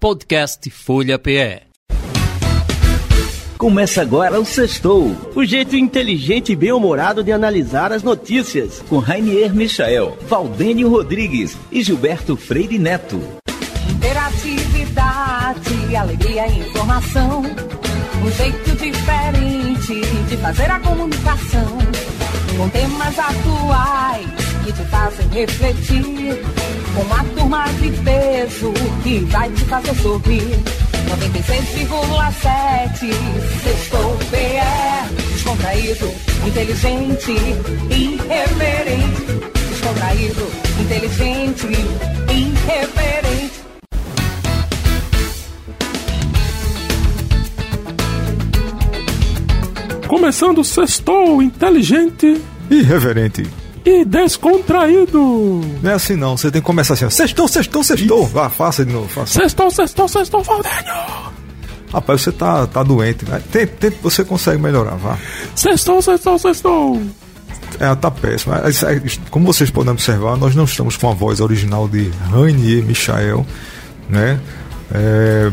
Podcast Folha PE. Começa agora o Sextou, o jeito inteligente e bem-humorado de analisar as notícias, com Rainier Michael, Valdênio Rodrigues e Gilberto Freire Neto. Interatividade, alegria e informação, um jeito diferente de fazer a comunicação, com temas atuais que te fazem refletir, com uma turma de peso que vai te fazer sorrir. 96,7 Sextou PE Descontraído, inteligente, irreverente Descontraído, inteligente, irreverente Começando o Sextou inteligente Irreverente. E descontraído. Não é assim não, você tem que começar assim, ó, sextou, sextou, sextou. Vá, faça de novo, faça. Sextou, sextou, sextou, Valdênio. Rapaz, você tá, tá doente, né? Tente, tente, você consegue melhorar, vá. Sextou, sextou, sextou. É, tá péssimo. É, é- Como vocês podem observar, nós não estamos com a voz original de Rainier Michael, né? É,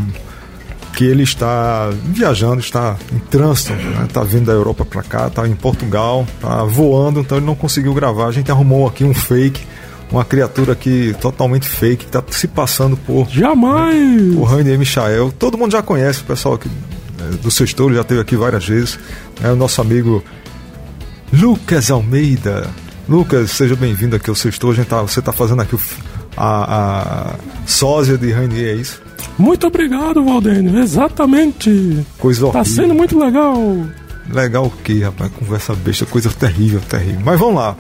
que ele está viajando, está em trânsito, né? tá vindo da Europa para cá, tá em Portugal, tá voando, então ele não conseguiu gravar. A gente arrumou aqui um fake, uma criatura aqui totalmente fake, que tá se passando por Jamais. o Rainier Michael. Todo mundo já conhece, o pessoal aqui eh, do seu estúdio já esteve aqui várias vezes. É o nosso amigo Lucas Almeida. Lucas, seja bem-vindo aqui ao seu estúdio. A gente tá, você está fazendo aqui o a, a sósia de Rainier, é isso? Muito obrigado, Valdênio. Exatamente. Coisa Tá horrível. sendo muito legal. Legal o que, rapaz? Conversa besta, coisa terrível, terrível. Mas vamos lá.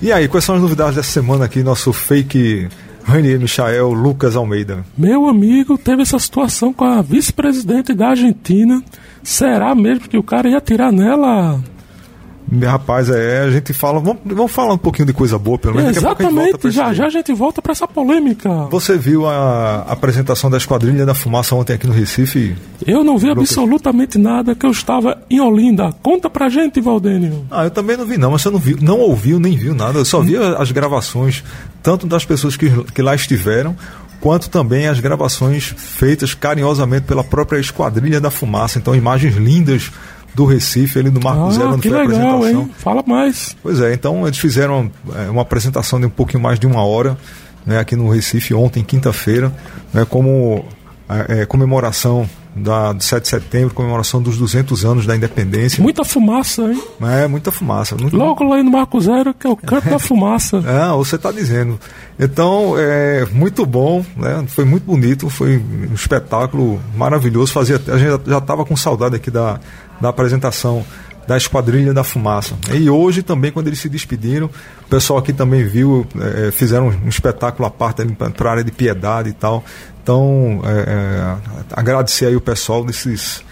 E aí, quais são as novidades dessa semana aqui? Nosso fake Rainier Michael Lucas Almeida. Meu amigo teve essa situação com a vice-presidente da Argentina. Será mesmo que o cara ia tirar nela? Rapaz, é, a gente fala. Vamos, vamos falar um pouquinho de coisa boa, pelo menos. Exatamente. Já já a gente volta pra essa polêmica. Você viu a apresentação da Esquadrilha da Fumaça ontem aqui no Recife? Eu não vi Lucas. absolutamente nada que eu estava em Olinda. Conta pra gente, Valdênio. Ah, eu também não vi não, mas você não viu, não ouviu nem viu nada. Eu só vi as gravações, tanto das pessoas que, que lá estiveram, quanto também as gravações feitas carinhosamente pela própria Esquadrilha da Fumaça. Então, imagens lindas do Recife, ali do Marco Zero, Ah, onde que foi a legal, apresentação. hein? Fala mais. Pois é, então eles fizeram é, uma apresentação de um pouquinho mais de uma hora né, aqui no Recife ontem, quinta-feira, né, como é, é, comemoração da, do 7 de setembro, comemoração dos 200 anos da independência. Muita fumaça, hein? É, muita fumaça. Muito, Logo lá no Marco Zero, que é o canto da fumaça. Ah, você está dizendo. Então, é muito bom, né? Foi muito bonito, foi um espetáculo maravilhoso. Fazia, a gente já estava com saudade aqui da, da apresentação da Esquadrilha da Fumaça. E hoje também, quando eles se despediram, o pessoal aqui também viu, é, fizeram um espetáculo à parte para a área de piedade e tal. Então, é, é, agradecer aí o pessoal desses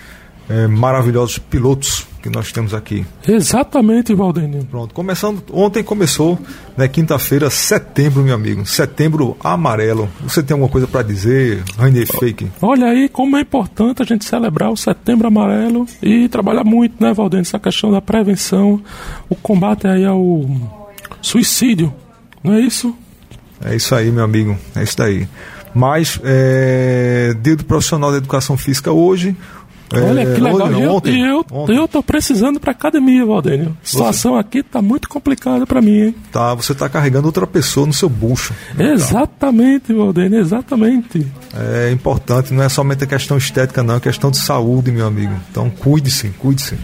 é, maravilhosos pilotos que nós temos aqui. Exatamente, Valdênio. Pronto, começando. Ontem começou, né, quinta-feira, setembro, meu amigo. Setembro amarelo. Você tem alguma coisa para dizer, Rainer Fake? Olha aí como é importante a gente celebrar o Setembro Amarelo e trabalhar muito, né, Valdênio? Essa questão da prevenção, o combate aí ao suicídio, não é isso? É isso aí, meu amigo. É isso daí. Mas, é, dia do profissional da educação física hoje. É, Olha que legal. hoje não, E eu, ontem, eu, ontem. eu tô precisando pra academia, Valdênio. A situação aqui tá muito complicada pra mim, hein? Tá, você tá carregando outra pessoa no seu bucho. Exatamente, Valdênio, exatamente. É importante, não é somente a questão estética, não, é questão de saúde, meu amigo. Então, cuide-se, cuide-se.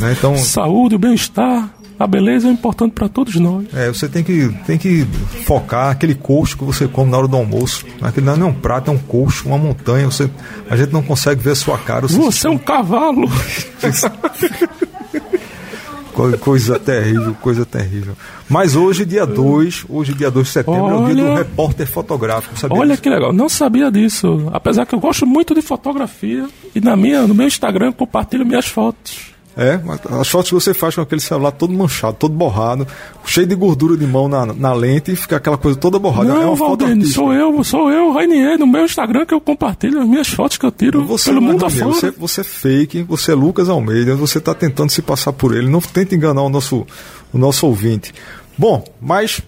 Né? Então, Saúde, bem-estar, a beleza é importante pra todos nós. É, você tem que, tem que focar aquele coxo que você come na hora do almoço. Aquele não é um prato, é um coxo, uma montanha. Você, a gente não consegue ver a sua cara. Você, Você é um cavalo. Co- Coisa terrível, coisa terrível. Mas hoje, dia 2, hoje, dia 2 de setembro, é o dia do Olha. repórter fotográfico. Sabia Olha disso? que legal, não sabia disso. Apesar que eu gosto muito de fotografia e na minha, no meu Instagram eu compartilho minhas fotos. É, as fotos que você faz com aquele celular todo manchado, todo borrado, cheio de gordura de mão na, na lente e fica aquela coisa toda borrada. é Não, uma foto Valdênio, artística. sou eu, sou eu, Rainier, no meu Instagram que eu compartilho as minhas fotos que eu tiro Você, pelo é mundo afora. você, você é fake, você é Lucas Almeida, você está tentando se passar por ele. Não tente enganar o nosso, o nosso ouvinte. Bom, mas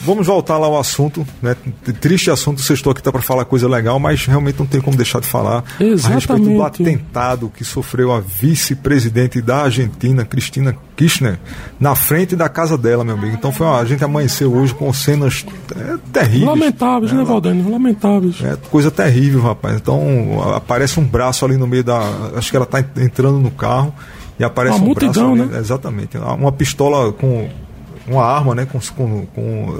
Vamos voltar lá ao assunto, né? Triste assunto, vocês estão aqui tá para falar coisa legal, mas realmente não tem como deixar de falar Exatamente. a respeito do atentado que sofreu a vice-presidente da Argentina, Cristina Kirchner, na frente da casa dela, meu amigo. Então foi uma, a gente amanheceu hoje com cenas é, terríveis. Lamentáveis, né, né Valdênio? Lamentáveis. É coisa terrível, rapaz. Então aparece um braço ali no meio da. Acho que ela está entrando no carro e aparece uma um multidão, braço ali, né? Exatamente. Uma pistola com uma arma, né, com, com, com,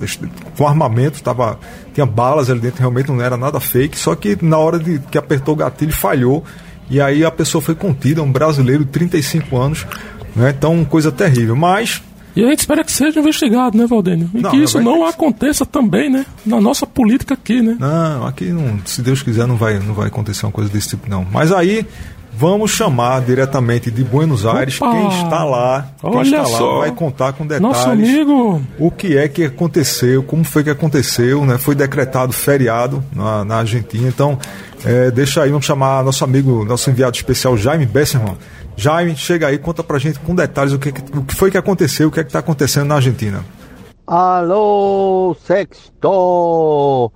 com armamento, tava, tinha balas ali dentro, realmente não era nada fake, só que na hora de que apertou o gatilho falhou e aí a pessoa foi contida, um brasileiro de 35 anos, né, então coisa terrível, mas... E a gente espera que seja investigado, né, Valdênio? E não, que isso não aconteça também, né? Na nossa política aqui, né? Não, aqui, não, se Deus quiser, não vai, não vai acontecer uma coisa desse tipo, não. Mas aí, Vamos chamar diretamente de Buenos Aires Opa! quem está lá. Quem Olha está só. lá vai contar com detalhes. Nosso amigo. O que é que aconteceu, como foi que aconteceu, né? Foi decretado feriado na, na Argentina. Então, é, deixa aí, vamos chamar nosso amigo, nosso enviado especial Jaime Besserman. Jaime, chega aí, conta pra gente com detalhes o que, o que foi que aconteceu, o que é que está acontecendo na Argentina. Aló, sexto.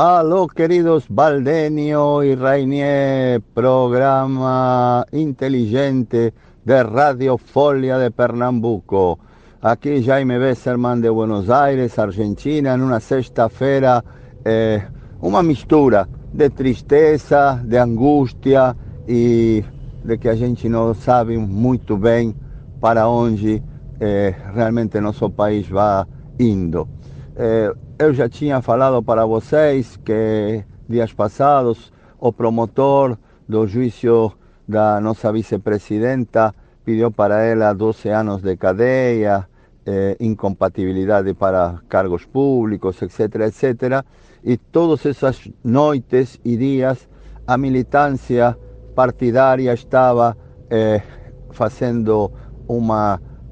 Aló, queridos Valdenio y Rainier, programa inteligente de Radio Folia de Pernambuco. Aquí Jaime Besserman de Buenos Aires, Argentina, en una sexta-feira, eh, uma mistura de tristeza, de angústia e de que a gente não sabe muito bem para onde eh, realmente nosso país vai indo. Eh, eu já tinha falado para vocês que dias passados o promotor do juízo da nossa vice-presidenta pediu para ela 12 anos de cadeia, eh, incompatibilidade para cargos públicos, etc, etc. E todas essas noites e dias a militância partidária estava eh, fazendo um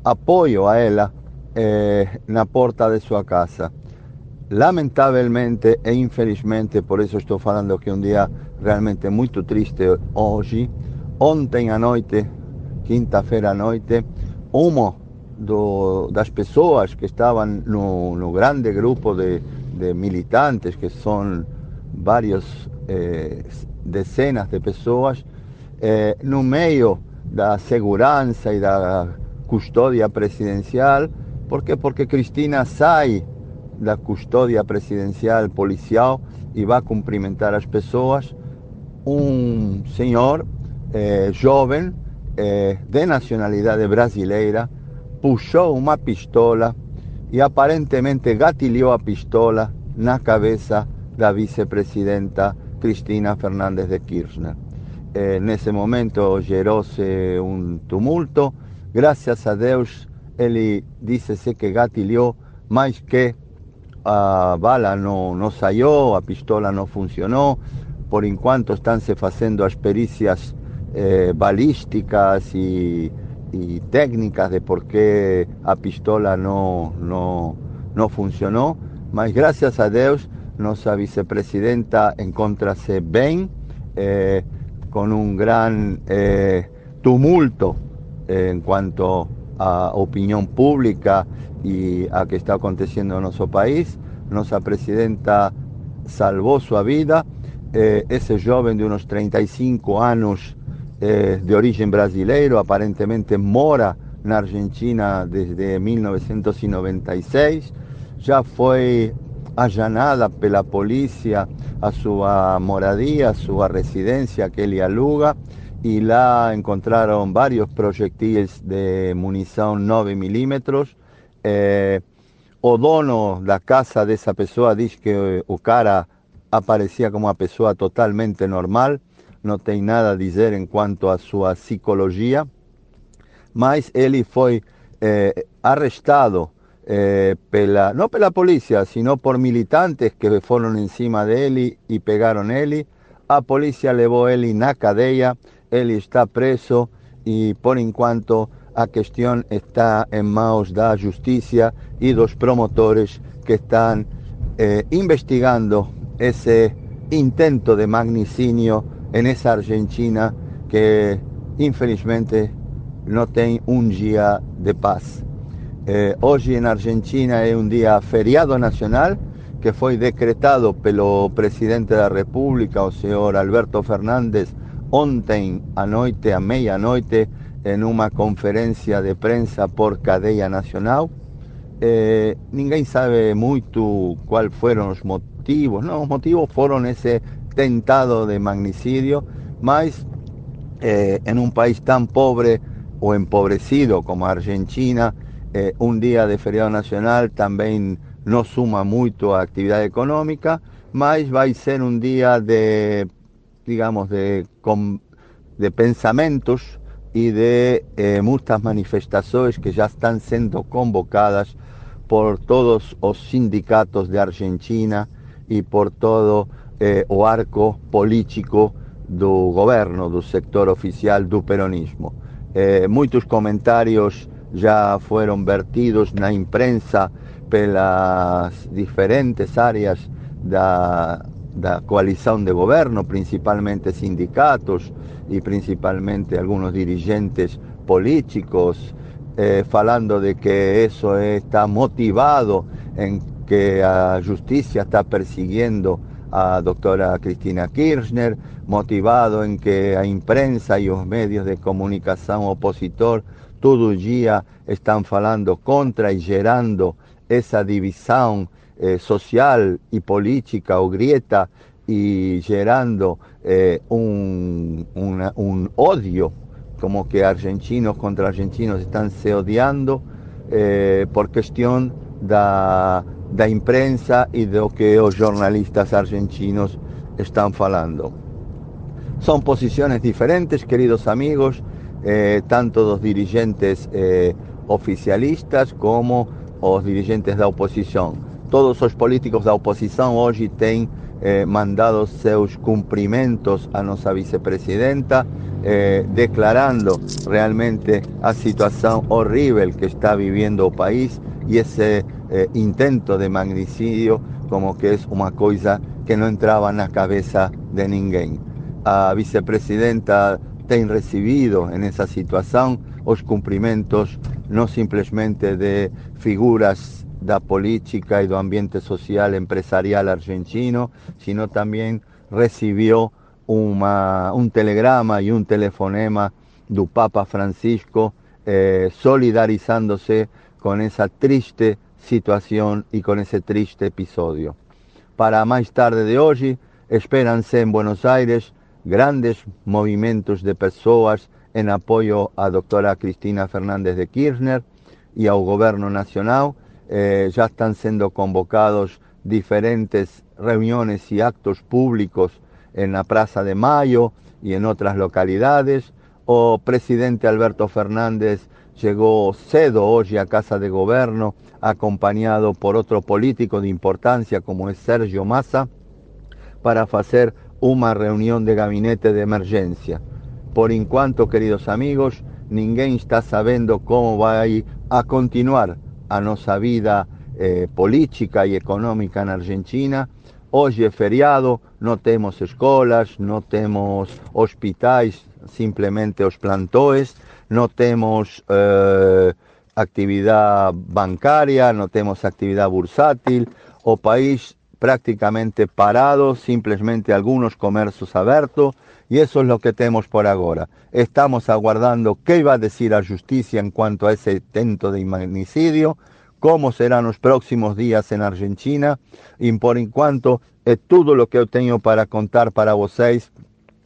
apoio a ela eh, na porta de sua casa. Lamentavelmente e infelizmente, por isso estou falando que é um dia realmente muito triste hoje, ontem à noite, quinta-feira à noite, uma do, das pessoas que estavam no, no grande grupo de, militantes, que são várias eh, dezenas de pessoas, eh, no meio da segurança e da custódia presidencial, por quê? Porque Cristina sai da custódia presidencial policial e vai cumprimentar as pessoas, um senhor eh, jovem eh, de nacionalidade brasileira puxou uma pistola e aparentemente gatilhou a pistola na cabeça da vice-presidenta Cristina Fernandes de Kirchner. Eh, nesse momento gerou-se um tumulto, graças a Deus ele disse-se que gatilhou, mas que a bala não, não saiu, a pistola não funcionou. Por enquanto estão se fazendo as eh, balísticas e, e, técnicas de por que a pistola não, não, não funcionou, mas graças a Deus nossa vice-presidenta encontra-se bem, eh, com eh, tumulto em quanto à opinião pública y a que está aconteciendo en nuestro país. Nuestra presidenta salvó su vida. Eh, ese joven de unos 35 años eh, de origen brasileiro, aparentemente mora en Argentina desde 1996, ya fue allanada pela policía a su moradía, a su residencia que él aluga y la encontraron varios proyectiles de munición 9 milímetros. Eh, o dono da casa dessa pessoa diz que o cara aparecia como uma pessoa totalmente normal, não tem nada a dizer em quanto à sua psicologia, mas ele foi eh, arrestado eh, pela, não pela polícia, sino por militantes que foram em cima dele e pegaram ele. A polícia levou ele na cadeia, ele está preso e por enquanto a questão está em mãos da justiça e dos promotores que estão eh, investigando esse intento de magnicínio nessa Argentina que infelizmente não tem um dia de paz. Eh, hoy en Argentina es un día feriado nacional que fue decretado pelo presidente de la República, o señor Alberto Fernández, ontem a noite, a meia-noite, en una conferencia de prensa por cadeia nacional. Eh, ninguém sabe muito cuáles fueron los motivos, no, los motivos fueron ese tentado de magnicidio, mas eh, en un país tan pobre o empobrecido como Argentina, eh, un día de feriado nacional también no suma mucho a actividad económica, mas va a ser un día de, digamos, de pensamientos y de eh, muchas manifestaciones que ya están siendo convocadas por todos los sindicatos de Argentina y por todo eh, arco político do gobierno, do sector oficial do peronismo. Eh, muchos comentarios ya fueron vertidos na imprensa pelas diferentes áreas da, da coalición de gobierno, principalmente sindicatos y principalmente algunos dirigentes políticos, eh, falando de que eso está motivado en que la justicia está persiguiendo a doctora Cristina Kirchner, motivado en que la imprensa y los medios de comunicación opositor todo el día están falando contra y gerando esa división eh, social y política o grieta y gerando eh, un, un, odio, como que argentinos contra argentinos están se odiando eh, por cuestión da, da imprensa y de lo que los jornalistas argentinos están falando. Son posiciones diferentes, queridos amigos, eh, tanto los dirigentes oficialistas como los dirigentes de la oposición. Todos os políticos da oposição hoje têm eh, mandado seus cumprimentos à nossa vice-presidenta, eh, declarando realmente a situação horrível que está vivendo o país e esse eh, intento de magnicidio como que é uma coisa que não entrava na cabeça de ninguém. A vicepresidenta tem recebido en esa situación los cumprimentos no simplemente de figuras da política y do ambiente social empresarial argentino, sino también recibió un telegrama y un telefonema del Papa Francisco eh, solidarizándose con esa triste situación y con ese triste episodio. Para más tarde de hoy, espéranse en Buenos Aires grandes movimientos de personas en apoyo a doctora Cristina Fernández de Kirchner y al gobierno nacional. Eh, ya están siendo convocados diferentes reuniones y actos públicos en la Plaza de Mayo y en otras localidades. O presidente Alberto Fernández llegó cedo hoy a Casa de Gobierno, acompañado por otro político de importancia como es Sergio Massa, para hacer una reunión de gabinete de emergencia. Por enquanto, queridos amigos, ninguém está sabiendo cómo va a continuar a nosa vida eh, política y económica na Argentina. Hoje é feriado, não temos escolas, não temos hospitais, simplemente os plantões, no temos eh, atividade bancária, não temos atividade bursátil, o país prácticamente parado, simplesmente alguns comercios abertos y eso es lo que tenemos por ahora. Estamos aguardando qué va a decir la justicia en cuanto a ese intento de magnicidio, cómo serán los próximos días en Argentina, y por enquanto es todo lo que yo tengo para contar para vosotros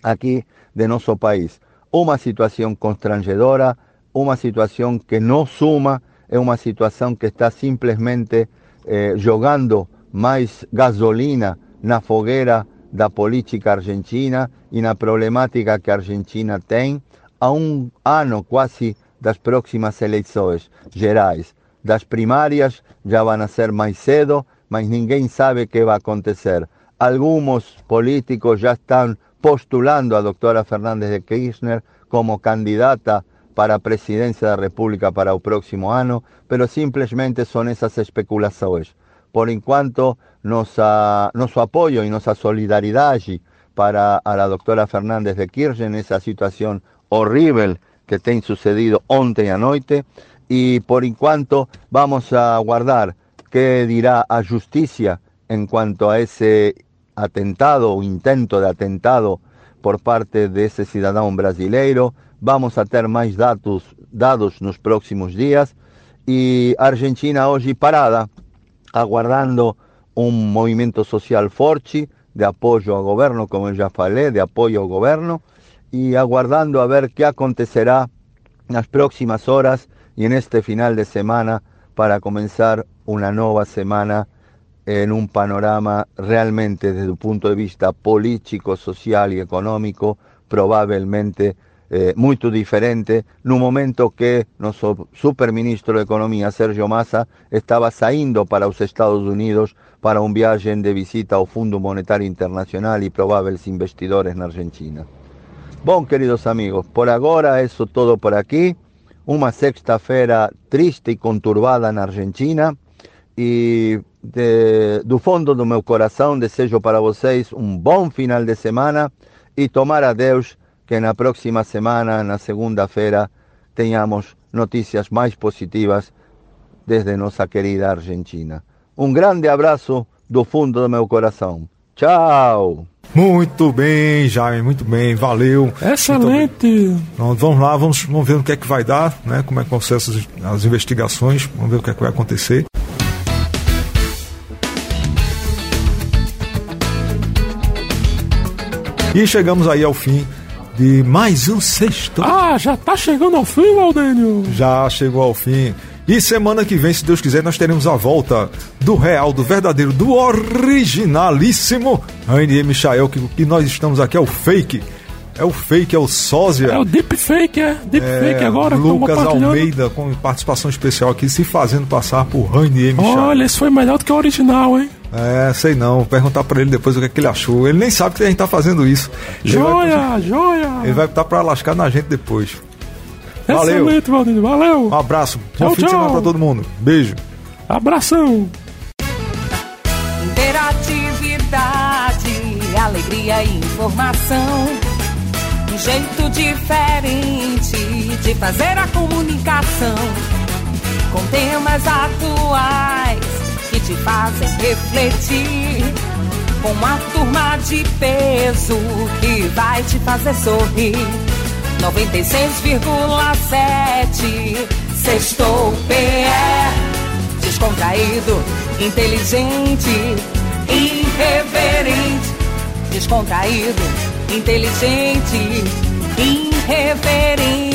aquí de nuestro país. Una situación constrangedora, una situación que no suma, es una situación que está simplemente eh, jugando mais gasolina na fogueira da política argentina e na problemática que a Argentina tem a um ano quase das próximas eleições gerais. Das primárias já vão ser mais cedo, mas ninguém sabe o que vai acontecer. Alguns políticos já estão postulando a doutora Fernandes de Kirchner como candidata para a presidência da República para o próximo ano, pero simplesmente são essas especulações por enquanto nuestro apoyo y nuestra solidaridad allí para a la doctora Fernández de Kirchner en esa situación horrible que ha sucedido ontem a noite y por enquanto vamos a guardar qué dirá a justicia en cuanto a ese atentado o intento de atentado por parte de ese ciudadano brasileiro. Vamos a ter más datos dados nos próximos días y Argentina hoy parada, aguardando un movimiento social forte de apoyo al gobierno, como ya falei, de apoyo al gobierno y aguardando a ver qué acontecerá en las próximas horas y en este final de semana para comenzar una nueva semana en un panorama realmente desde un punto de vista político, social y económico probablemente eh, muy diferente en un momento que nuestro superministro de Economía, Sergio Massa, estaba saliendo para los Estados Unidos para un viaje de visita al Fondo Monetario Internacional y probables investidores en Argentina. Bom, queridos amigos, por ahora eso todo por aquí. Una sexta-feira triste y conturbada en Argentina. Y de, do fundo do meu coração desejo para vocês um bom final de semana e tomar a Deus que na próxima semana, na segunda-feira, tenhamos notícias mais positivas desde nossa querida Argentina. Um grande abraço do fundo do meu coração. Tchau! Muito bem, Jaime, muito bem, valeu. Excelente. Então, vamos lá, vamos, vamos ver o que é que vai dar, né? Como é que vão ser as, as investigações, vamos ver o que é que vai acontecer. E chegamos aí ao fim de mais um sexto. Ah, já tá chegando ao fim, Valdênio? Já chegou ao fim. E semana que vem, se Deus quiser, nós teremos a volta do real, do verdadeiro, do originalíssimo Rainier Michael, que, que nós estamos aqui é o fake. É o fake, é o sósia. É o deep fake, é. Deep é, fake agora. Lucas Almeida, com participação especial aqui, se fazendo passar por Rainier Michael. Olha, esse foi melhor do que o original, hein? É, sei não. Vou perguntar pra ele depois o que, é que ele achou. Ele nem sabe que a gente tá fazendo isso. Joia, vai, joia! Ele vai estar pra lascar na gente depois. Valeu. Excelente, Valdir. Valeu. Um abraço. Tchau, Bom fim tchau. de semana pra todo mundo. Beijo. Abração. Interatividade, alegria e informação. Um jeito diferente de fazer a comunicação. Com temas atuais te fazem refletir. Com uma turma de peso que vai te fazer sorrir. 96,7 Sextou PE Descontraído, inteligente, irreverente. Descontraído, inteligente, irreverente